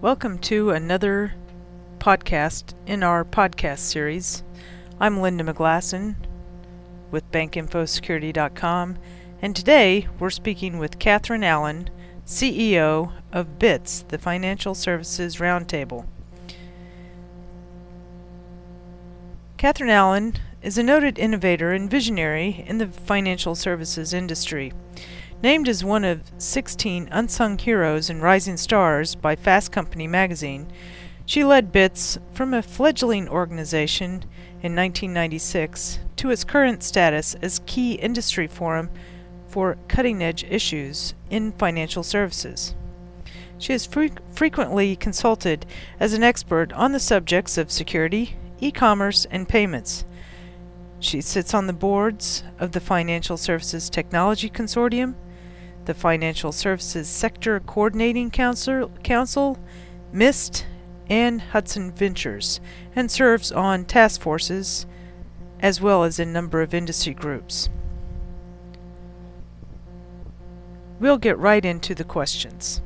Welcome to another podcast in our podcast series. I'm Linda McGlasson with BankInfoSecurity.com, and today we're speaking with Catherine Allen, CEO of BITS, the Financial Services Roundtable. Catherine Allen is a noted innovator and visionary in the financial services industry. Named as one of 16 unsung heroes and rising stars by Fast Company magazine, she led BITS from a fledgling organization in 1996 to its current status as key industry forum for cutting edge issues in financial services. She is fre- frequently consulted as an expert on the subjects of security, e commerce, and payments. She sits on the boards of the Financial Services Technology Consortium the Financial Services Sector Coordinating Council, Council MIST, and Hudson Ventures, and serves on task forces as well as a number of industry groups. We'll get right into the questions.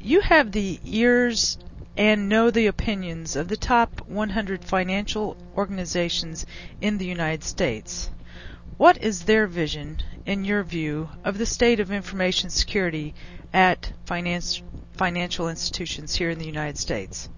You have the ears and know the opinions of the top 100 financial organizations in the United States. What is their vision in your view, of the state of information security at finance, financial institutions here in the United States?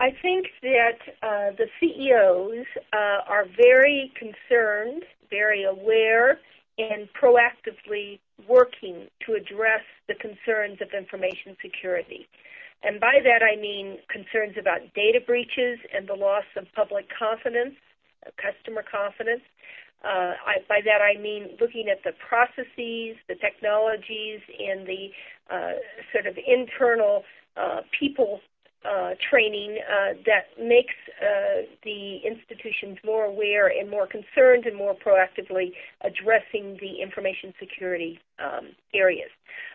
I think that uh, the CEOs uh, are very concerned, very aware, and proactively working to address the concerns of information security. And by that I mean concerns about data breaches and the loss of public confidence, customer confidence, uh, I, by that I mean looking at the processes, the technologies, and the uh, sort of internal uh, people uh, training uh, that makes uh, the institutions more aware and more concerned and more proactively addressing the information security um, areas.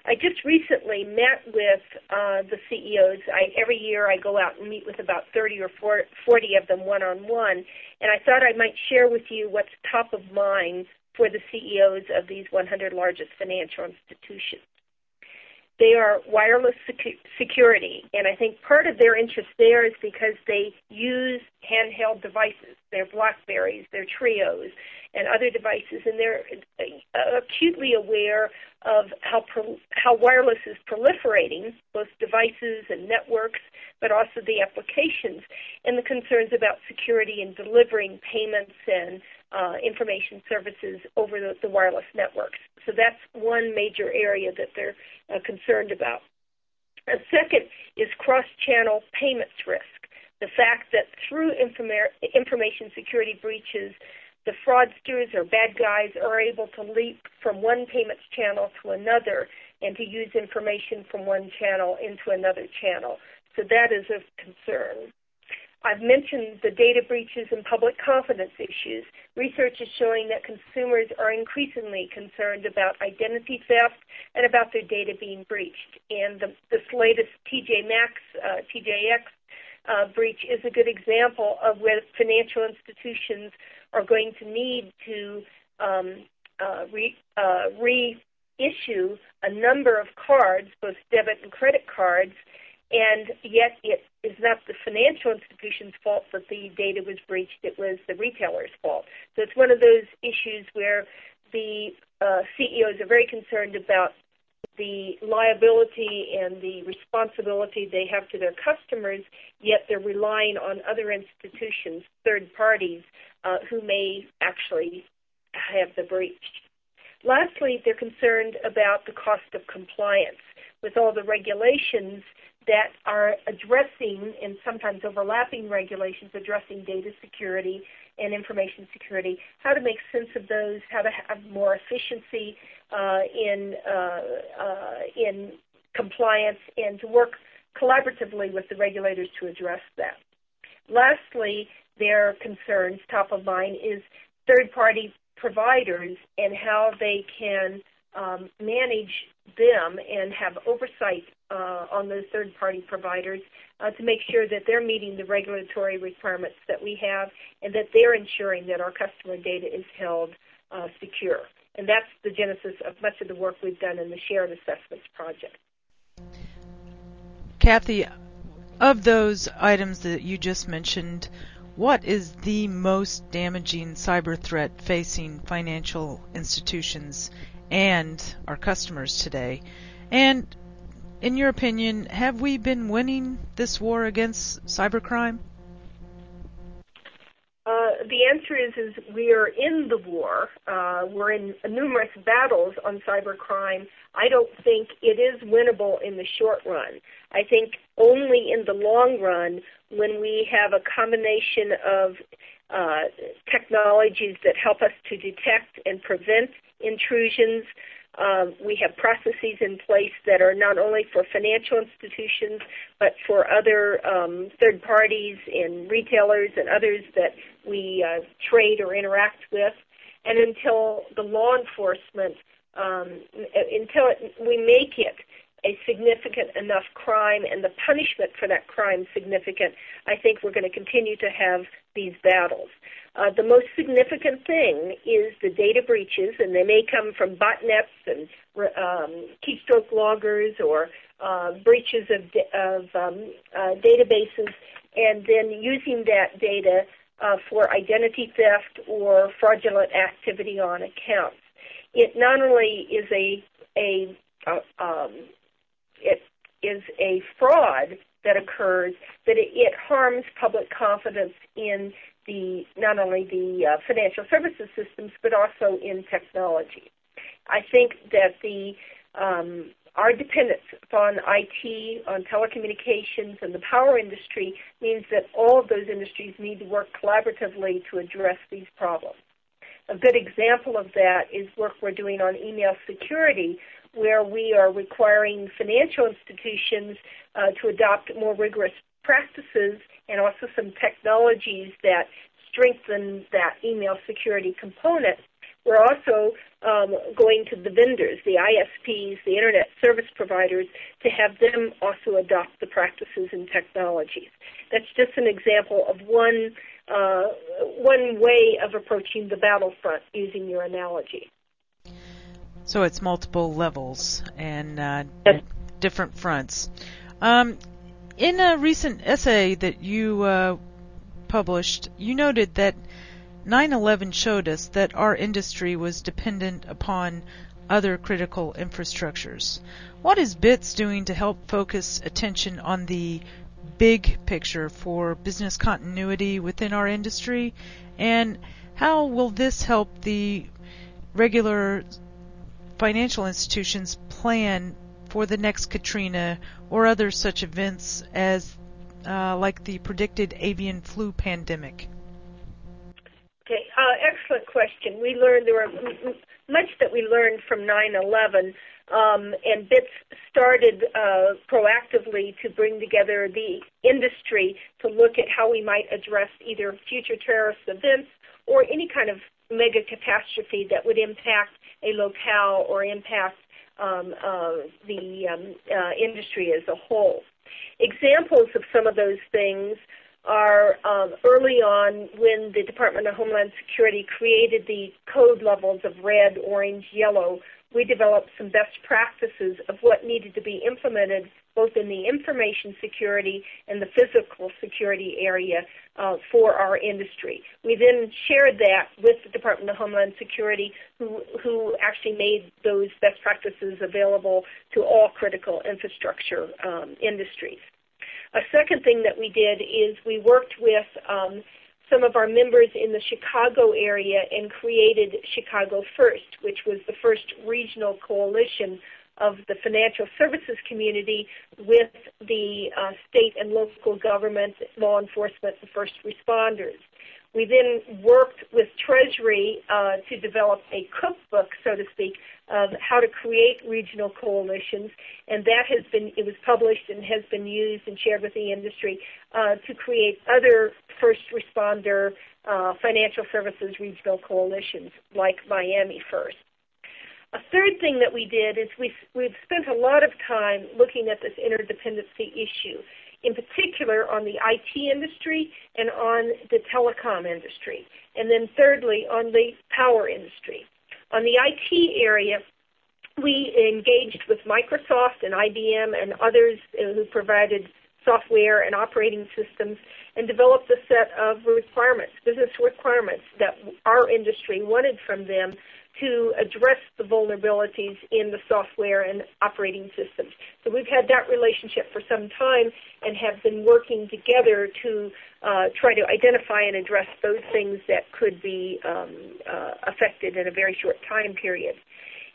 I just recently met with uh, the CEOs. I, every year I go out and meet with about 30 or 40 of them one on one, and I thought I might share with you what's top of mind for the CEOs of these 100 largest financial institutions. They are wireless secu- security, and I think part of their interest there is because they use handheld devices. They're Blackberries, their Treos, and other devices, and they're uh, acutely aware of how pro- how wireless is proliferating, both devices and networks, but also the applications, and the concerns about security and delivering payments and uh, information services over the, the, wireless networks. So that's one major area that they're uh, concerned about. A second is cross-channel payments risk. The fact that through informa- information security breaches, the fraudsters or bad guys are able to leap from one payments channel to another and to use information from one channel into another channel. So that is of concern. I've mentioned the data breaches and public confidence issues. Research is showing that consumers are increasingly concerned about identity theft and about their data being breached. And the, this latest TJ Maxx, uh, TJX uh, breach is a good example of where financial institutions are going to need to um, uh, re, uh, reissue a number of cards, both debit and credit cards, and yet it is not the financial institution's fault that the data was breached, it was the retailer's fault. So it's one of those issues where the uh, CEOs are very concerned about the liability and the responsibility they have to their customers, yet they're relying on other institutions, third parties, uh, who may actually have the breach. Lastly, they're concerned about the cost of compliance. With all the regulations, that are addressing and sometimes overlapping regulations addressing data security and information security, how to make sense of those, how to have more efficiency uh, in uh, uh, in compliance, and to work collaboratively with the regulators to address that. Lastly, their concerns, top of mind, is third-party providers and how they can um, manage them and have oversight uh, on those third party providers uh, to make sure that they're meeting the regulatory requirements that we have and that they're ensuring that our customer data is held uh, secure. And that's the genesis of much of the work we've done in the shared assessments project. Kathy, of those items that you just mentioned, what is the most damaging cyber threat facing financial institutions and our customers today? And in your opinion, have we been winning this war against cybercrime? Uh, the answer is is we are in the war. Uh, we're in numerous battles on cybercrime. I don't think it is winnable in the short run. I think only in the long run, when we have a combination of uh, technologies that help us to detect and prevent intrusions, um, we have processes in place that are not only for financial institutions, but for other um, third parties and retailers and others that we uh, trade or interact with. And until the law enforcement, um, until it, we make it a significant enough crime and the punishment for that crime significant, I think we're going to continue to have these battles. Uh, the most significant thing is the data breaches, and they may come from botnets and um, keystroke loggers or uh, breaches of, of um, uh, databases, and then using that data uh, for identity theft or fraudulent activity on accounts. It not only is a a uh, um, it is a fraud that occurs, that it, it harms public confidence in the not only the uh, financial services systems but also in technology. I think that the um, our dependence upon IT, on telecommunications, and the power industry means that all of those industries need to work collaboratively to address these problems. A good example of that is work we're doing on email security, where we are requiring financial institutions uh, to adopt more rigorous practices and also some technologies that strengthen that email security component. We're also um, going to the vendors, the ISPs, the internet service providers, to have them also adopt the practices and technologies. That's just an example of one uh, one way of approaching the battlefront using your analogy. So it's multiple levels and uh, different fronts. Um, in a recent essay that you uh, published, you noted that 9/11 showed us that our industry was dependent upon other critical infrastructures. What is BITS doing to help focus attention on the big picture for business continuity within our industry? And how will this help the regular financial institutions plan for the next Katrina or other such events as uh, like the predicted avian flu pandemic? Okay, uh, excellent question. We learned there were much that we learned from 9/11, um, and BITS started uh, proactively to bring together the industry to look at how we might address either future terrorist events or any kind of mega catastrophe that would impact a locale or impact um, uh, the um, uh, industry as a whole. Examples of some of those things are um, early on when the Department of Homeland Security created the code levels of red, orange, yellow we developed some best practices of what needed to be implemented both in the information security and the physical security area uh, for our industry. We then shared that with the Department of Homeland Security, who, who actually made those best practices available to all critical infrastructure um, industries. A second thing that we did is we worked with um, some of our members in the Chicago area and created Chicago First, which was the first regional coalition of the financial services community with the uh, state and local government, law enforcement, and first responders. We then worked with Treasury uh, to develop a cookbook, so to speak, of how to create regional coalitions, and that has been it was published and has been used and shared with the industry uh, to create other first responder uh, financial services regional coalitions like Miami First. A third thing that we did is we we've spent a lot of time looking at this interdependency issue, in particular on the IT industry and on the telecom industry, and then thirdly on the power industry. On the IT area, we engaged with Microsoft and IBM and others uh, who provided software and operating systems and developed a set of requirements, business requirements that our industry wanted from them to address the vulnerabilities in the software and operating systems. So we've had that relationship for some time and have been working together to uh, try to identify and address those things that could be um, uh, affected in a very short time period.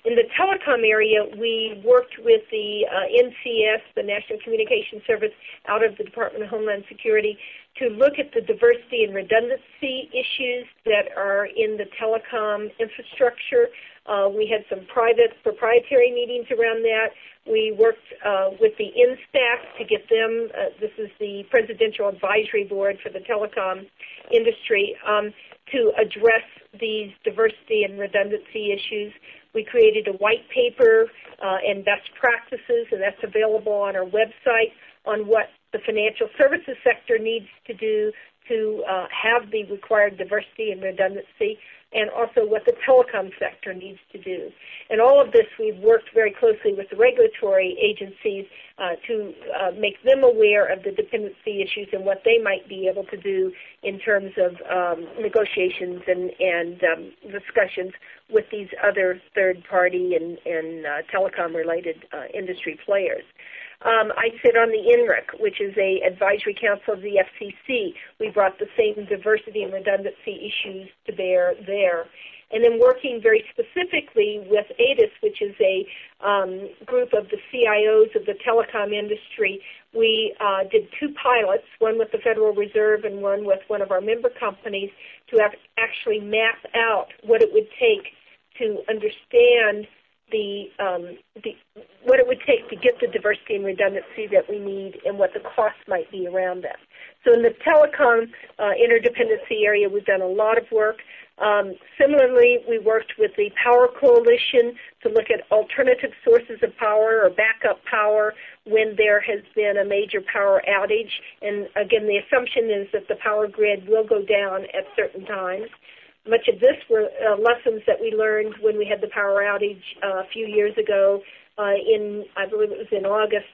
In the telecom area, we worked with the uh, NCS, the National Communication Service, out of the Department of Homeland Security, to look at the diversity and redundancy issues that are in the telecom infrastructure. Uh, we had some private proprietary meetings around that. We worked uh, with the NSTAC to get them, uh, this is the Presidential Advisory Board for the telecom industry, um, to address these diversity and redundancy issues. We created a white paper uh, and best practices, and that's available on our website on what the financial services sector needs to do to uh, have the required diversity and redundancy and also what the telecom sector needs to do. And all of this, we've worked very closely with the regulatory agencies uh, to uh, make them aware of the dependency issues and what they might be able to do in terms of um, negotiations and, and um, discussions with these other third party and, and uh, telecom related uh, industry players. Um, I sit on the INRIC, which is a advisory council of the FCC. We brought the same diversity and redundancy issues to bear there. And then working very specifically with ATIS, which is a um, group of the CIOs of the telecom industry, we uh, did two pilots, one with the Federal Reserve and one with one of our member companies, to actually map out what it would take to understand the, um, the what it would take to get the diversity and redundancy that we need and what the cost might be around that. So in the telecom uh, interdependency area, we've done a lot of work. Um, similarly, we worked with the Power Coalition to look at alternative sources of power or backup power when there has been a major power outage. And again, the assumption is that the power grid will go down at certain times. Much of this were uh, lessons that we learned when we had the power outage uh, a few years ago uh, in, I believe it was in August,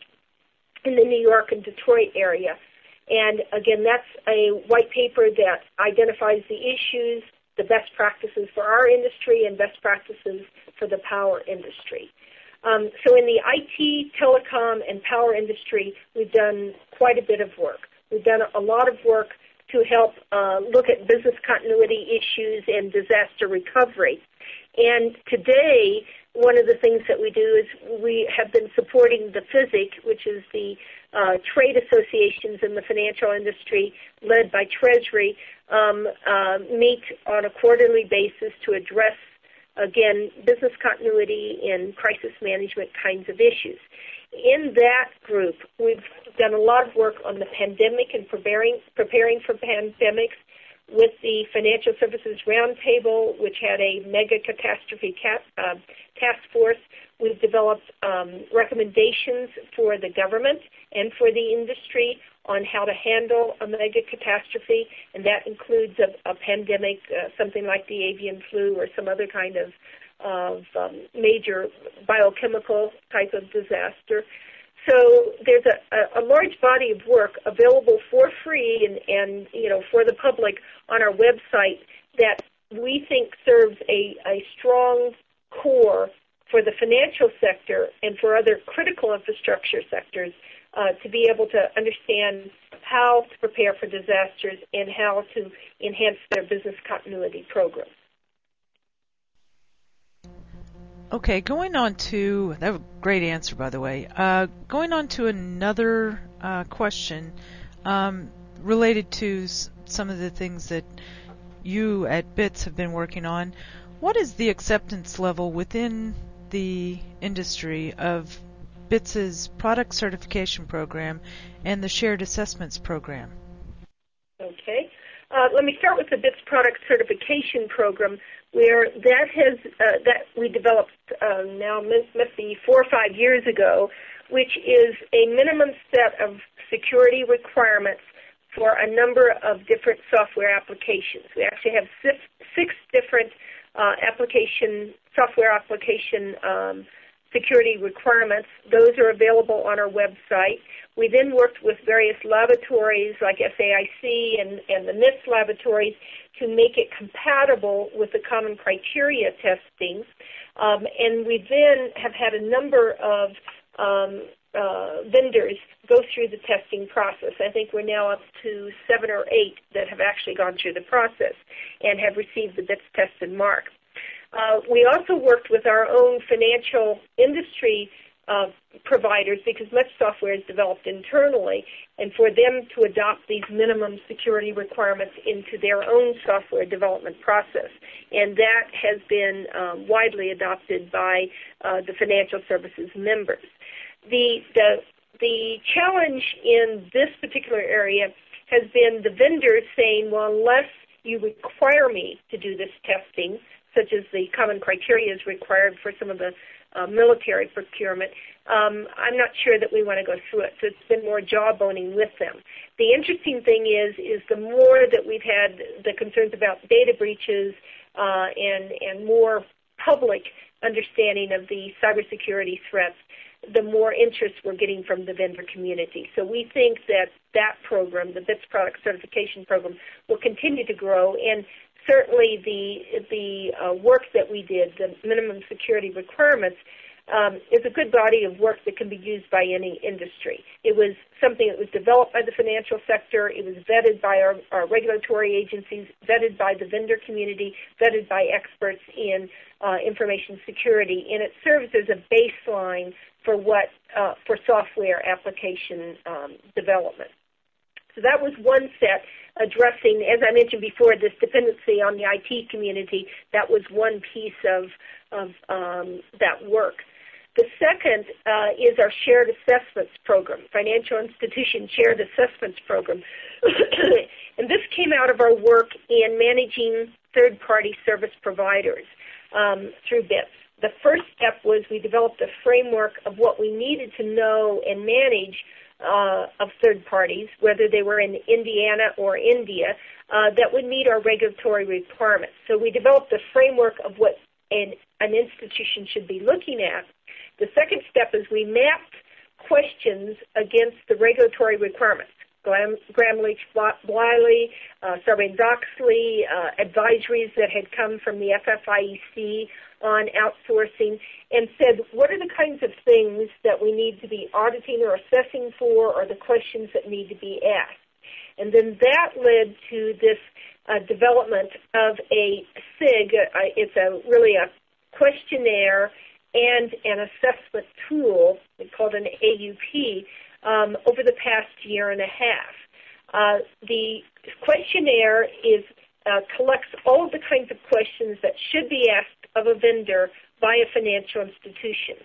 in the New York and Detroit area. And again, that's a white paper that identifies the issues, the best practices for our industry, and best practices for the power industry. Um, so in the IT, telecom, and power industry, we've done quite a bit of work. We've done a lot of work to help uh, look at business continuity issues and disaster recovery. And today, one of the things that we do is we have been supporting the FISIC, which is the uh, trade associations in the financial industry led by Treasury, um, uh, meet on a quarterly basis to address, again, business continuity and crisis management kinds of issues in that group, we've done a lot of work on the pandemic and preparing, preparing for pandemics with the Financial Services Roundtable, which had a mega catastrophe cat, uh, task force. We've developed um, recommendations for the government and for the industry on how to handle a mega catastrophe, and that includes a, a pandemic, uh, something like the avian flu or some other kind of of um, major biochemical type of disaster. So there's a, a, large body of work available for free and, and you know for the public on our website that we think serves a, a strong core for the financial sector and for other critical infrastructure sectors uh, to be able to understand how to prepare for disasters and how to enhance their business continuity programs. Okay, going on to that was a great answer, by the way. Uh, going on to another uh, question um, related to s- some of the things that you at BITS have been working on. What is the acceptance level within the industry of BITS's product certification program and the shared assessments program? Okay. Uh, let me start with the BITS product certification program where that has uh, that we developed uh, now must be four or five years ago, which is a minimum set of security requirements for a number of different software applications. We actually have six, six different uh, application software application um, security requirements. Those are available on our website. We then worked with various laboratories like SAIC and, and the NIST laboratories to make it compatible with the common criteria testing. Um, and we then have had a number of um, uh, vendors go through the testing process. I think we're now up to seven or eight that have actually gone through the process and have received the BITS tested mark. Uh, we also worked with our own financial industry uh, providers because much software is developed internally, and for them to adopt these minimum security requirements into their own software development process. And that has been um, widely adopted by uh, the financial services members. The, the, the challenge in this particular area has been the vendors saying, well, unless you require me to do this testing, such as the common criteria is required for some of the uh, military procurement, um, I'm not sure that we want to go through it. So it's been more jawboning with them. The interesting thing is, is the more that we've had the concerns about data breaches uh, and and more public understanding of the cybersecurity threats, the more interest we're getting from the vendor community. So we think that that program, the BITS product certification program, will continue to grow. And certainly the the uh, work that we did, the minimum security requirements, um, is a good body of work that can be used by any industry. It was something that was developed by the financial sector. It was vetted by our, our regulatory agencies, vetted by the vendor community, vetted by experts in uh, information security, and it serves as a baseline for what uh, for software application um, development. So that was one set addressing, as I mentioned before, this dependency on the IT community. That was one piece of, of um, that work. The second uh, is our shared assessments program, financial institution shared assessments program. and this came out of our work in managing third-party service providers um, through BITS. The first step was we developed a framework of what we needed to know and manage uh, of third parties, whether they were in Indiana or India, uh, that would meet our regulatory requirements. So we developed a framework of what an, an institution should be looking at. The second step is we mapped questions against the regulatory requirements. Gramm, Gramm Bliley, uh, Sarbanes-Oxley, uh, advisories that had come from the FFIEC on outsourcing and said, what are the kinds of things that we need to be auditing or assessing for or the questions that need to be asked? And then that led to this uh, development of a SIG. Uh, it's a really a questionnaire and an assessment tool called an AUP um, over the past year and a half. Uh, the questionnaire is uh, collects all of the kinds of questions that should be asked of a vendor by a financial institution.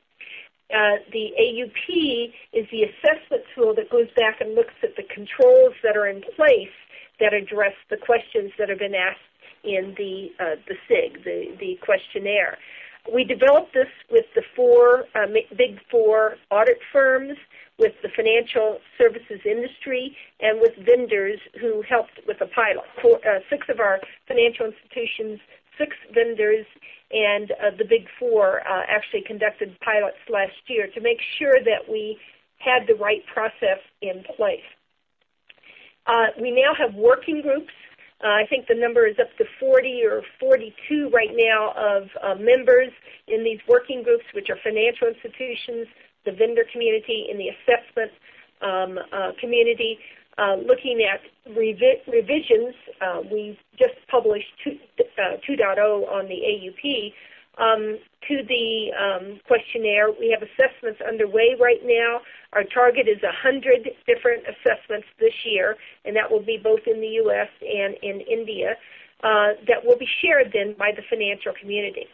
Uh, the AUP is the assessment tool that goes back and looks at the controls that are in place that address the questions that have been asked in the uh, the SIG, the, the questionnaire. We developed this with the four uh, big four audit firms, with the financial services industry, and with vendors who helped with a pilot. Four, uh, six of our financial institutions, six vendors, and uh, the big four uh, actually conducted pilots last year to make sure that we had the right process in place. Uh, we now have working groups I think the number is up to 40 or 42 right now of uh, members in these working groups, which are financial institutions, the vendor community, and the assessment um, uh, community, uh, looking at revi- revisions. Uh, we just published 2, 2.0 uh, on the AUP um, to the um, questionnaire. We have assessments underway right now. Our target is 100 different assessments this year, and that will be both in the U.S. and in India, uh, that will be shared then by the financial community.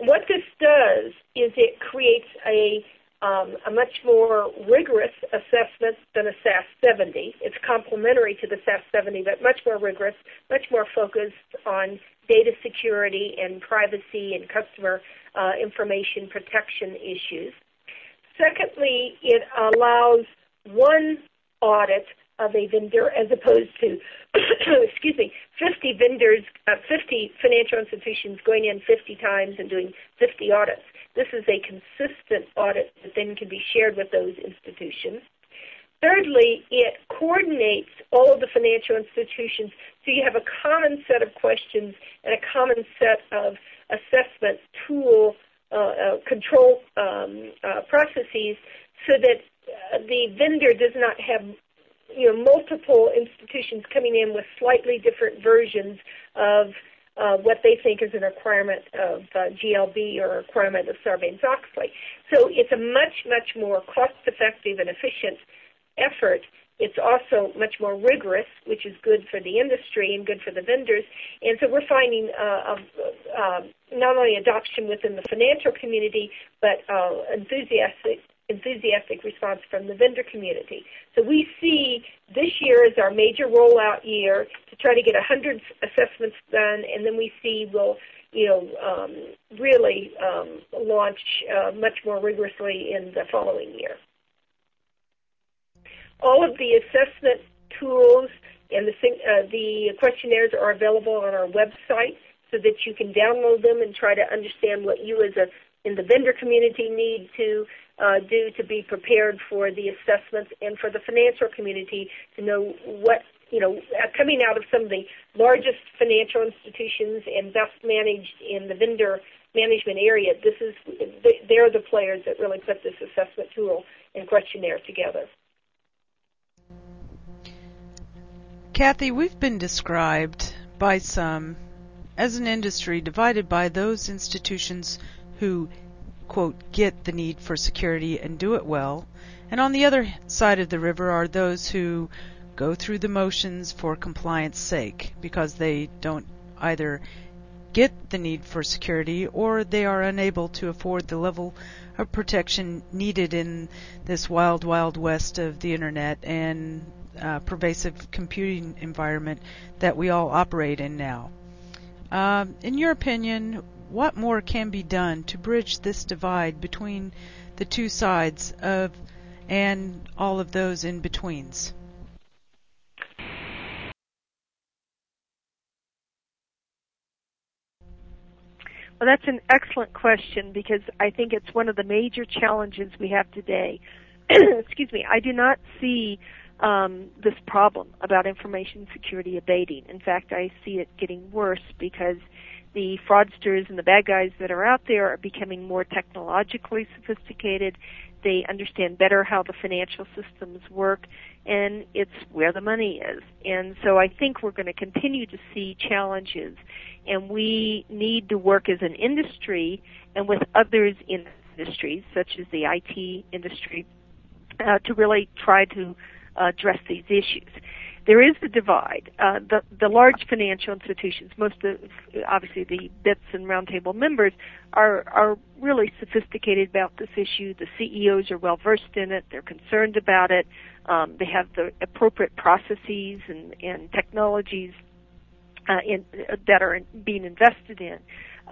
And what this does is it creates a um, a much more rigorous assessment than a SAS 70. It's complementary to the SAS 70, but much more rigorous, much more focused on data security and privacy and customer uh, information protection issues. Secondly, it allows one audit of a vendor as opposed to, excuse me, 50 vendors, uh, 50 financial institutions going in 50 times and doing 50 audits. This is a consistent audit that then can be shared with those institutions. Thirdly, it coordinates all of the financial institutions so you have a common set of questions and a common set of assessment tool control um, uh, processes so that uh, the vendor does not have you know multiple institutions coming in with slightly different versions of uh, what they think is a requirement of uh, GLB or a requirement of Sarbanes-Oxley. So it's a much, much more cost-effective and efficient effort. It's also much more rigorous, which is good for the industry and good for the vendors. And so we're finding uh, uh, not only adoption within the financial community, but uh, enthusiastic enthusiastic response from the vendor community. So we see this year as our major rollout year to try to get 100 assessments done, and then we see we'll you know um, really um, launch uh, much more rigorously in the following year. All of the assessment tools and the, uh, the questionnaires are available on our website so that you can download them and try to understand what you as a in the vendor community need to uh, do to be prepared for the assessments and for the financial community to know what you know uh, coming out of some of the largest financial institutions and best managed in the vendor management area this is they're the players that really put this assessment tool and questionnaire together Kathy, we've been described by some as an industry divided by those institutions who quote, get the need for security and do it well. And on the other side of the river are those who go through the motions for compliance sake because they don't either get the need for security or they are unable to afford the level of protection needed in this wild, wild west of the internet and uh, pervasive computing environment that we all operate in now. Um, in your opinion, what more can be done to bridge this divide between the two sides of and all of those in betweens? Well, that's an excellent question because I think it's one of the major challenges we have today. Excuse me. I do not see um, this problem about information security abating. In fact, I see it getting worse because the fraudsters and the bad guys that are out there are becoming more technologically sophisticated. They understand better how the financial systems work, and it's where the money is. And so I think we're going to continue to see challenges, and we need to work as an industry and with others in industries, such as the IT industry, uh, to really try to address these issues there is a divide. Uh, the the large financial institutions, most of obviously the BITS and Roundtable members, are are really sophisticated about this issue. The CEOs are well versed in it. They're concerned about it. Um, they have the appropriate processes and and technologies uh, in, uh, that are in, being invested in.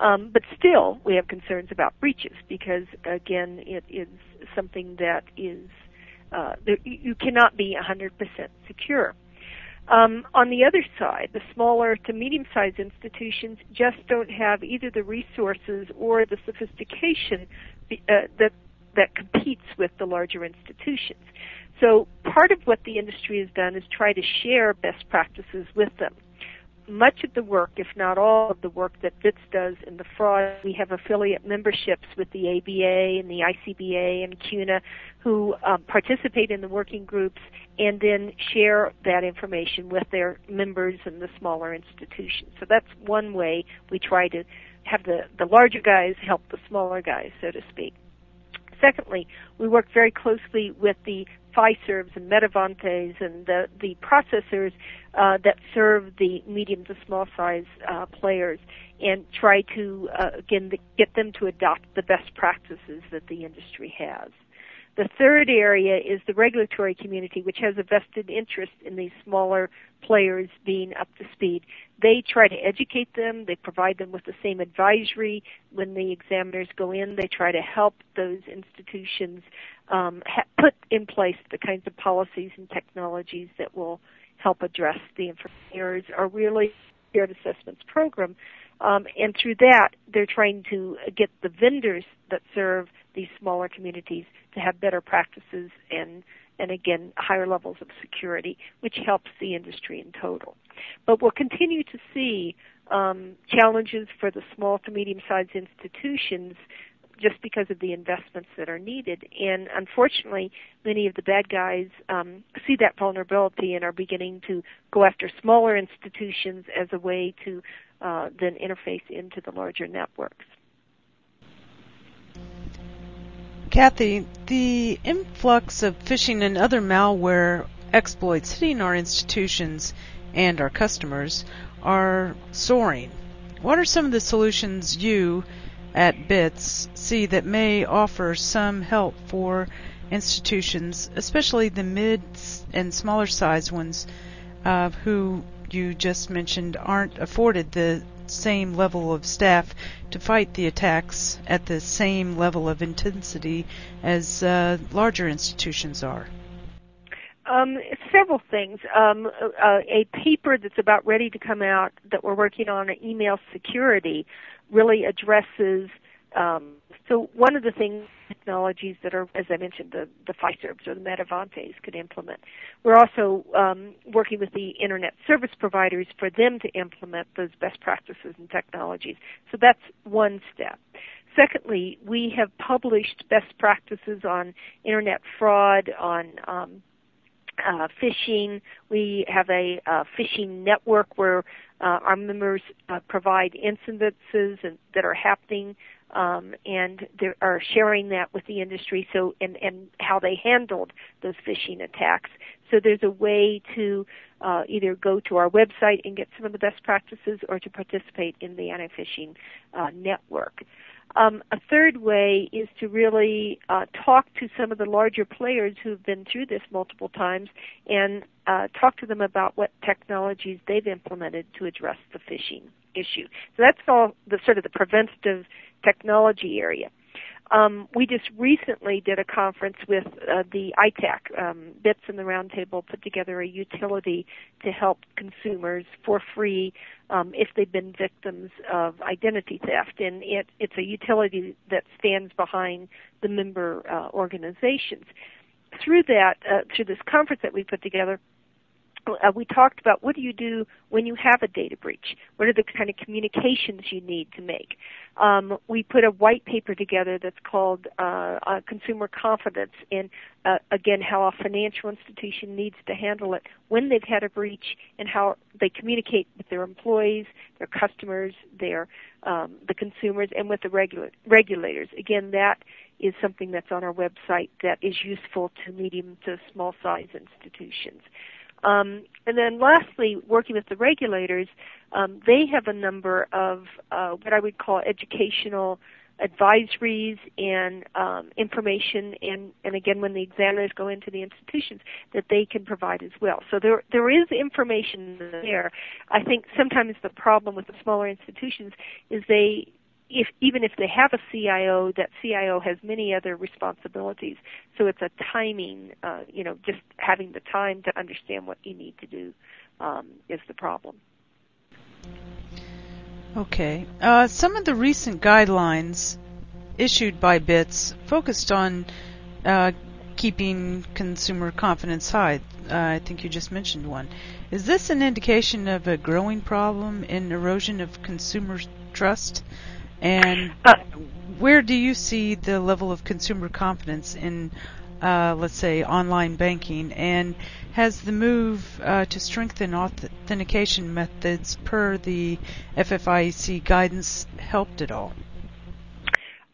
Um, but still, we have concerns about breaches because, again, it is something that is uh, you cannot be 100% secure. Um, on the other side, the smaller to medium-sized institutions just don't have either the resources or the sophistication uh, that that competes with the larger institutions. So part of what the industry has done is try to share best practices with them much of the work, if not all of the work that BITS does in the fraud, we have affiliate memberships with the ABA and the ICBA and CUNA who um, participate in the working groups and then share that information with their members and the smaller institutions. So that's one way we try to have the, the larger guys help the smaller guys, so to speak. Secondly, we work very closely with the Fiservs and Metavantes and the, the processors uh, that serve the medium to small size uh, players and try to, uh, again, the, get them to adopt the best practices that the industry has. The third area is the regulatory community, which has a vested interest in these smaller players being up to speed. They try to educate them. They provide them with the same advisory when the examiners go in. They try to help those institutions um, ha- put in place the kinds of policies and technologies that will help address the errors. Are really shared assessments program um, and through that, they're trying to get the vendors that serve these smaller communities to have better practices and and again higher levels of security, which helps the industry in total. But we'll continue to see um, challenges for the small to medium-sized institutions just because of the investments that are needed. And unfortunately, many of the bad guys um, see that vulnerability and are beginning to go after smaller institutions as a way to uh, then interface into the larger networks. Kathy, the influx of phishing and other malware exploits hitting our institutions and our customers are soaring. What are some of the solutions you at BITS see that may offer some help for institutions, especially the mid and smaller size ones, uh, who you just mentioned aren't afforded the same level of staff to fight the attacks at the same level of intensity as uh, larger institutions are? Um, several things. Um, uh, a paper that's about ready to come out that we're working on, email security, really addresses um, so one of the things technologies that are, as I mentioned, the the Fiservs or the Metavantes could implement. We're also um, working with the internet service providers for them to implement those best practices and technologies. So that's one step. Secondly, we have published best practices on internet fraud, on um, uh, phishing. We have a uh, phishing network where uh, our members uh, provide incidences and, that are happening um, and they are sharing that with the industry. So and and how they handled those phishing attacks. So there's a way to uh, either go to our website and get some of the best practices, or to participate in the anti-phishing uh, network. Um, a third way is to really uh, talk to some of the larger players who've been through this multiple times and uh, talk to them about what technologies they've implemented to address the phishing issue. So that's all the sort of the preventative technology area. Um, we just recently did a conference with uh, the ITAC. Um, Bits and the Roundtable put together a utility to help consumers for free um, if they've been victims of identity theft, and it, it's a utility that stands behind the member uh, organizations. Through that, uh, through this conference that we put together, uh, we talked about what do you do when you have a data breach? What are the kind of communications you need to make? Um, we put a white paper together that's called uh, uh, Consumer Confidence, and uh, again, how a financial institution needs to handle it when they've had a breach, and how they communicate with their employees, their customers, their um, the consumers, and with the regula- regulators. Again, that is something that's on our website that is useful to medium to small size institutions. Um, and then lastly, working with the regulators, um, they have a number of uh, what I would call educational advisories and um, information and, and again when the examiners go into the institutions that they can provide as well. So there there is information there. I think sometimes the problem with the smaller institutions is they if even if they have a CIO, that CIO has many other responsibilities. So it's a timing, uh, you know, just having the time to understand what you need to do um, is the problem. Okay. Uh, some of the recent guidelines issued by BITS focused on uh, keeping consumer confidence high. Uh, I think you just mentioned one. Is this an indication of a growing problem in erosion of consumer trust? And uh, where do you see the level of consumer confidence in, uh, let's say, online banking? And has the move uh, to strengthen authentication methods per the FFIEC guidance helped at all?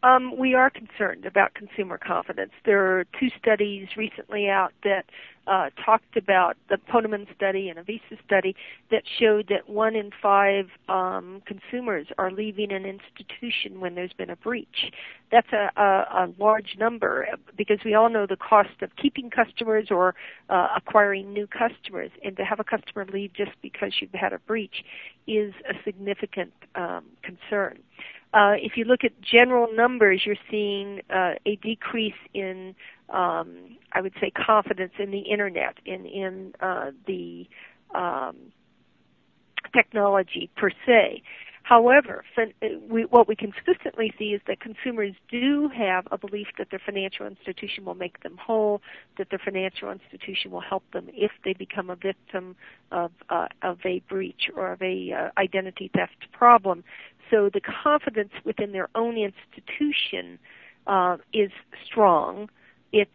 Um, we are concerned about consumer confidence. There are two studies recently out that uh, talked about the Ponemon study and a Visa study that showed that one in five um, consumers are leaving an institution when there's been a breach. That's a, a, a large number because we all know the cost of keeping customers or uh, acquiring new customers, and to have a customer leave just because you've had a breach is a significant um, concern. Uh, if you look at general numbers, you're seeing uh, a decrease in, um, I would say, confidence in the internet and in uh, the um, technology per se. However, we, what we consistently see is that consumers do have a belief that their financial institution will make them whole, that their financial institution will help them if they become a victim of uh, of a breach or of a uh, identity theft problem. So the confidence within their own institution uh, is strong. It's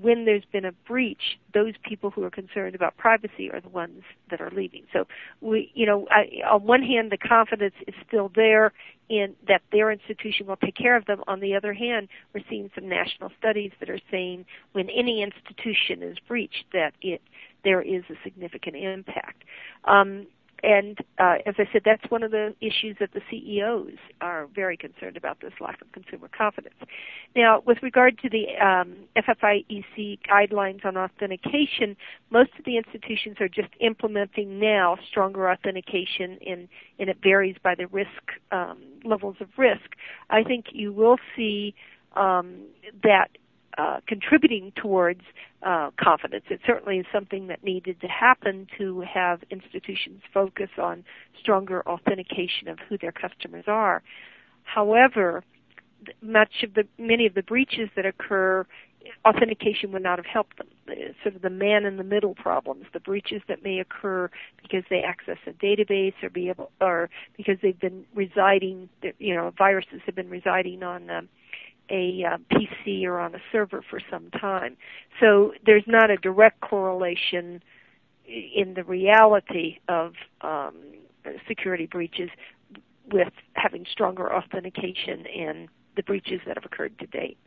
when there's been a breach, those people who are concerned about privacy are the ones that are leaving. So we, you know, I, on one hand, the confidence is still there in that their institution will take care of them. On the other hand, we're seeing some national studies that are saying when any institution is breached, that it there is a significant impact. Um, and uh, as I said, that's one of the issues that the CEOs are very concerned about this lack of consumer confidence. Now, with regard to the um, FFIEC guidelines on authentication, most of the institutions are just implementing now stronger authentication, in, and it varies by the risk um, levels of risk. I think you will see um, that uh, contributing towards uh, confidence. It certainly is something that needed to happen to have institutions focus on stronger authentication of who their customers are. However, much of the many of the breaches that occur authentication would not have helped them. The, sort of the man in the middle problems, the breaches that may occur because they access a database or be able, or because they've been residing, you know, viruses have been residing on um, a uh, PC or on a server for some time. So there's not a direct correlation in the reality of um, security breaches with having stronger authentication in the breaches that have occurred to date.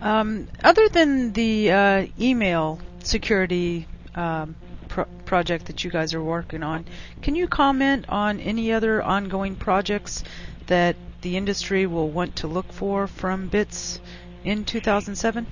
Um, other than the uh, email security um, pro- project that you guys are working on, can you comment on any other ongoing projects that the industry will want to look for from BITS in 2007?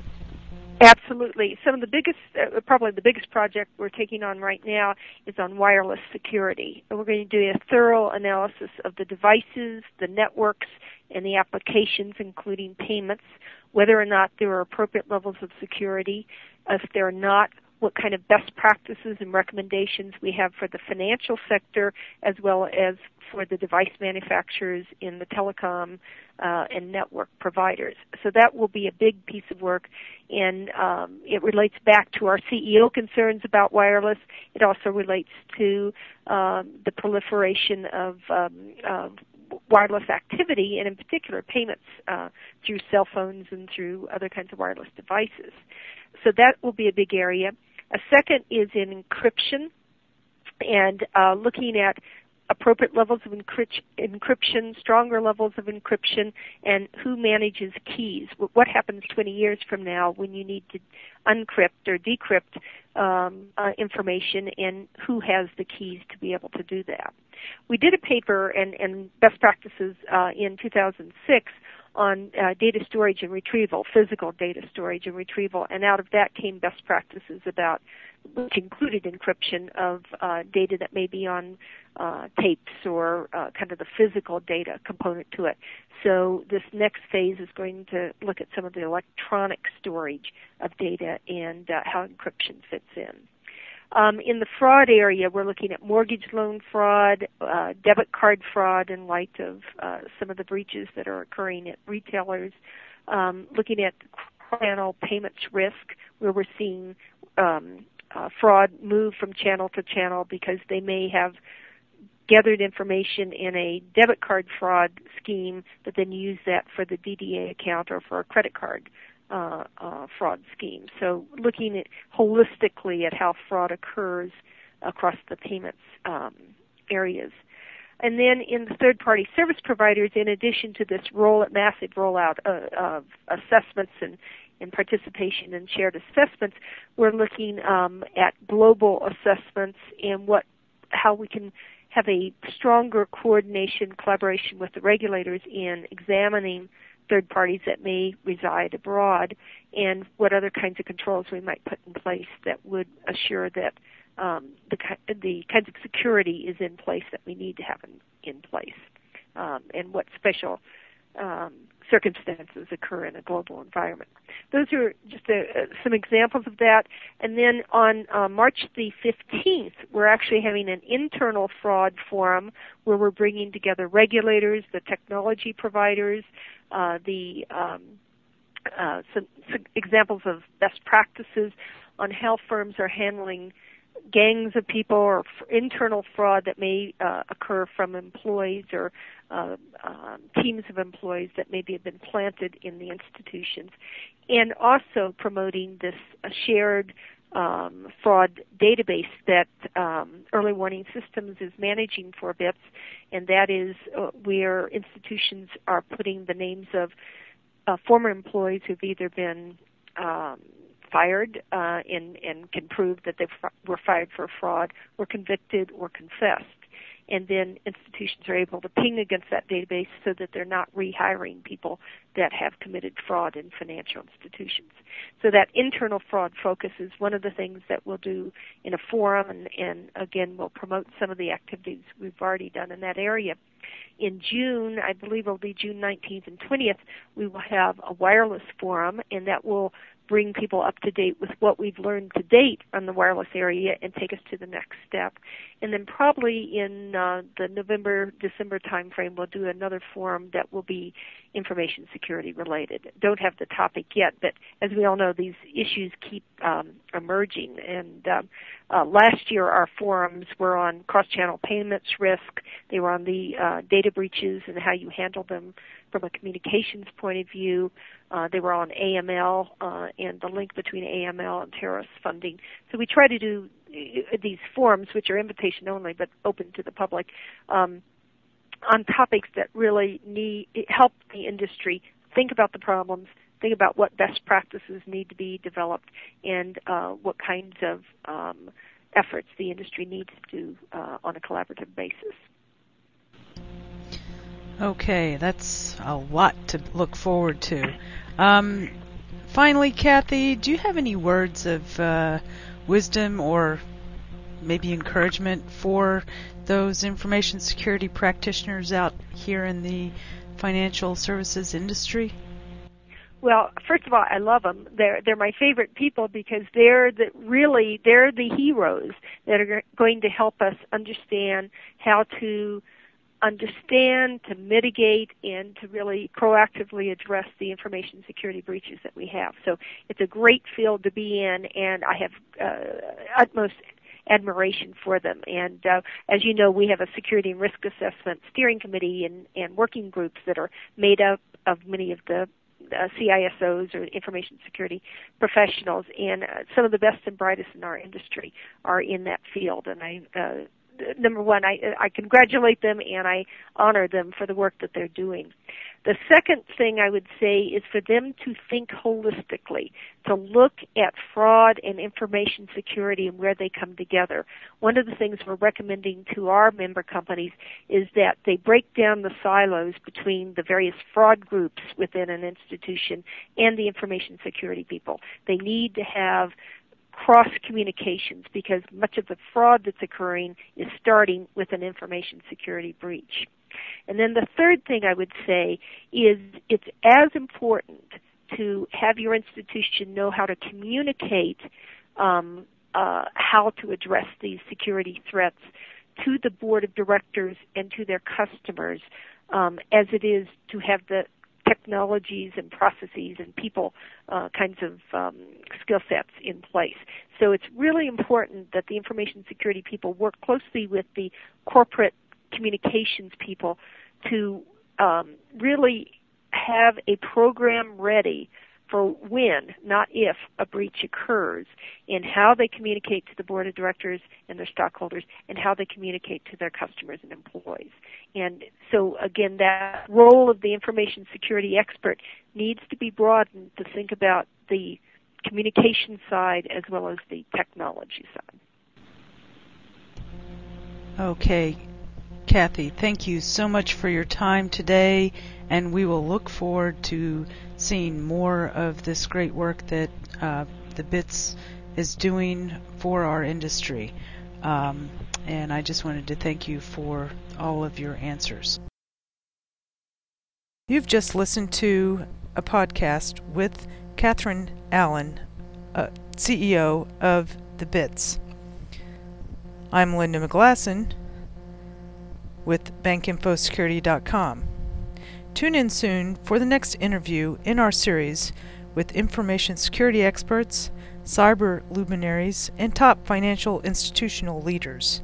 Absolutely. Some of the biggest, uh, probably the biggest project we're taking on right now is on wireless security. And we're going to do a thorough analysis of the devices, the networks, and the applications, including payments, whether or not there are appropriate levels of security. If they're not, what kind of best practices and recommendations we have for the financial sector as well as for the device manufacturers in the telecom uh, and network providers. So that will be a big piece of work, and um, it relates back to our CEO concerns about wireless. It also relates to um, the proliferation of, um, of wireless activity, and in particular payments uh, through cell phones and through other kinds of wireless devices. So that will be a big area. A second is in encryption and uh, looking at appropriate levels of encryption, stronger levels of encryption, and who manages keys. What happens 20 years from now when you need to uncrypt or decrypt um, uh, information, and who has the keys to be able to do that? We did a paper and, and best practices uh, in 2006 on uh, data storage and retrieval, physical data storage and retrieval, and out of that came best practices about which included encryption of uh, data that may be on uh, tapes or uh, kind of the physical data component to it. So this next phase is going to look at some of the electronic storage of data and uh, how encryption fits in. Um, in the fraud area, we're looking at mortgage loan fraud, uh, debit card fraud in light of uh, some of the breaches that are occurring at retailers, um, looking at channel payments risk, where we're seeing um, uh, fraud move from channel to channel because they may have gathered information in a debit card fraud scheme, but then use that for the DDA account or for a credit card uh, uh, fraud scheme. So looking at holistically at how fraud occurs across the payments um, areas. And then in the third-party service providers, in addition to this roll massive rollout of, of assessments and and participation in shared assessments, we're looking um, at global assessments and what how we can have a stronger coordination, collaboration with the regulators in examining third parties that may reside abroad and what other kinds of controls we might put in place that would assure that um, the, the kinds of security is in place that we need to have in, in place. Um, and what special um, circumstances occur in a global environment. Those are just a, some examples of that. And then on uh, March the 15th, we're actually having an internal fraud forum where we're bringing together regulators, the technology providers, uh, the um, uh, some, some examples of best practices on how firms are handling gangs of people or f- internal fraud that may uh, occur from employees or uh, um, teams of employees that maybe have been planted in the institutions, and also promoting this uh, shared um, fraud database that um, Early Warning Systems is managing for BITS, and that is uh, where institutions are putting the names of uh, former employees who've either been um, fired uh, and, and can prove that they were fired for fraud, or convicted, or confessed. And then institutions are able to ping against that database so that they're not rehiring people that have committed fraud in financial institutions. So that internal fraud focus is one of the things that we'll do in a forum, and, and again, we'll promote some of the activities we've already done in that area. In June, I believe it'll be June 19th and 20th, we will have a wireless forum, and that will bring people up to date with what we've learned to date on the wireless area and take us to the next step. And then probably in uh, the November December timeframe, we'll do another forum that will be information security related. Don't have the topic yet, but as we all know, these issues keep um, emerging. And um, uh, last year, our forums were on cross-channel payments risk. They were on the uh, data breaches and how you handle them from a communications point of view. Uh, they were on AML uh, and the link between AML and terrorist funding. So we try to do uh, these forums, which are invitation only but open to the public, um, on topics that really need help the industry think about the problems, think about what best practices need to be developed, and uh, what kinds of um, efforts the industry needs to do uh, on a collaborative basis. Okay, that's a lot to look forward to. Um, finally, Kathy, do you have any words of uh, wisdom or maybe encouragement for those information security practitioners out here in the financial services industry? Well, first of all, I love them. They're they're my favorite people because they're the really they're the heroes that are going to help us understand how to understand, to mitigate, and to really proactively address the information security breaches that we have. So it's a great field to be in, and I have uh, utmost admiration for them. And uh, as you know, we have a security and risk assessment steering committee and, and working groups that are made up of many of the uh, CISOs or information security professionals, and uh, some of the best and brightest in our industry are in that field. And I uh, number one, I, I congratulate them and I honor them for the work that they're doing. The second thing I would say is for them to think holistically, to look at fraud and information security and where they come together. One of the things we're recommending to our member companies is that they break down the silos between the various fraud groups within an institution and the information security people. They need to have cross communications because much of the fraud that's occurring is starting with an information security breach. And then the third thing I would say is it's as important to have your institution know how to communicate um, uh, how to address these security threats to the board of directors and to their customers um, as it is to have the technologies and processes and people uh, kinds of um, skill sets in place. So it's really important that the information security people work closely with the corporate communications people to um, really have a program ready for when, not if, a breach occurs in how they communicate to the board of directors and their stockholders and how they communicate to their customers and employees. And so again, that role of the information security expert needs to be broadened to think about the communication side as well as the technology side. Okay, Kathy, thank you so much for your time today, and we will look forward to seeing more of this great work that uh, the BITS is doing for our industry. Um, and I just wanted to thank you for all of your answers. You've just listened to a podcast with Catherine Allen, uh, CEO of the BITS. I'm Linda McGlasson with BankInfoSecurity.com. Tune in soon for the next interview in our series with information security experts, cyber luminaries, and top financial institutional leaders.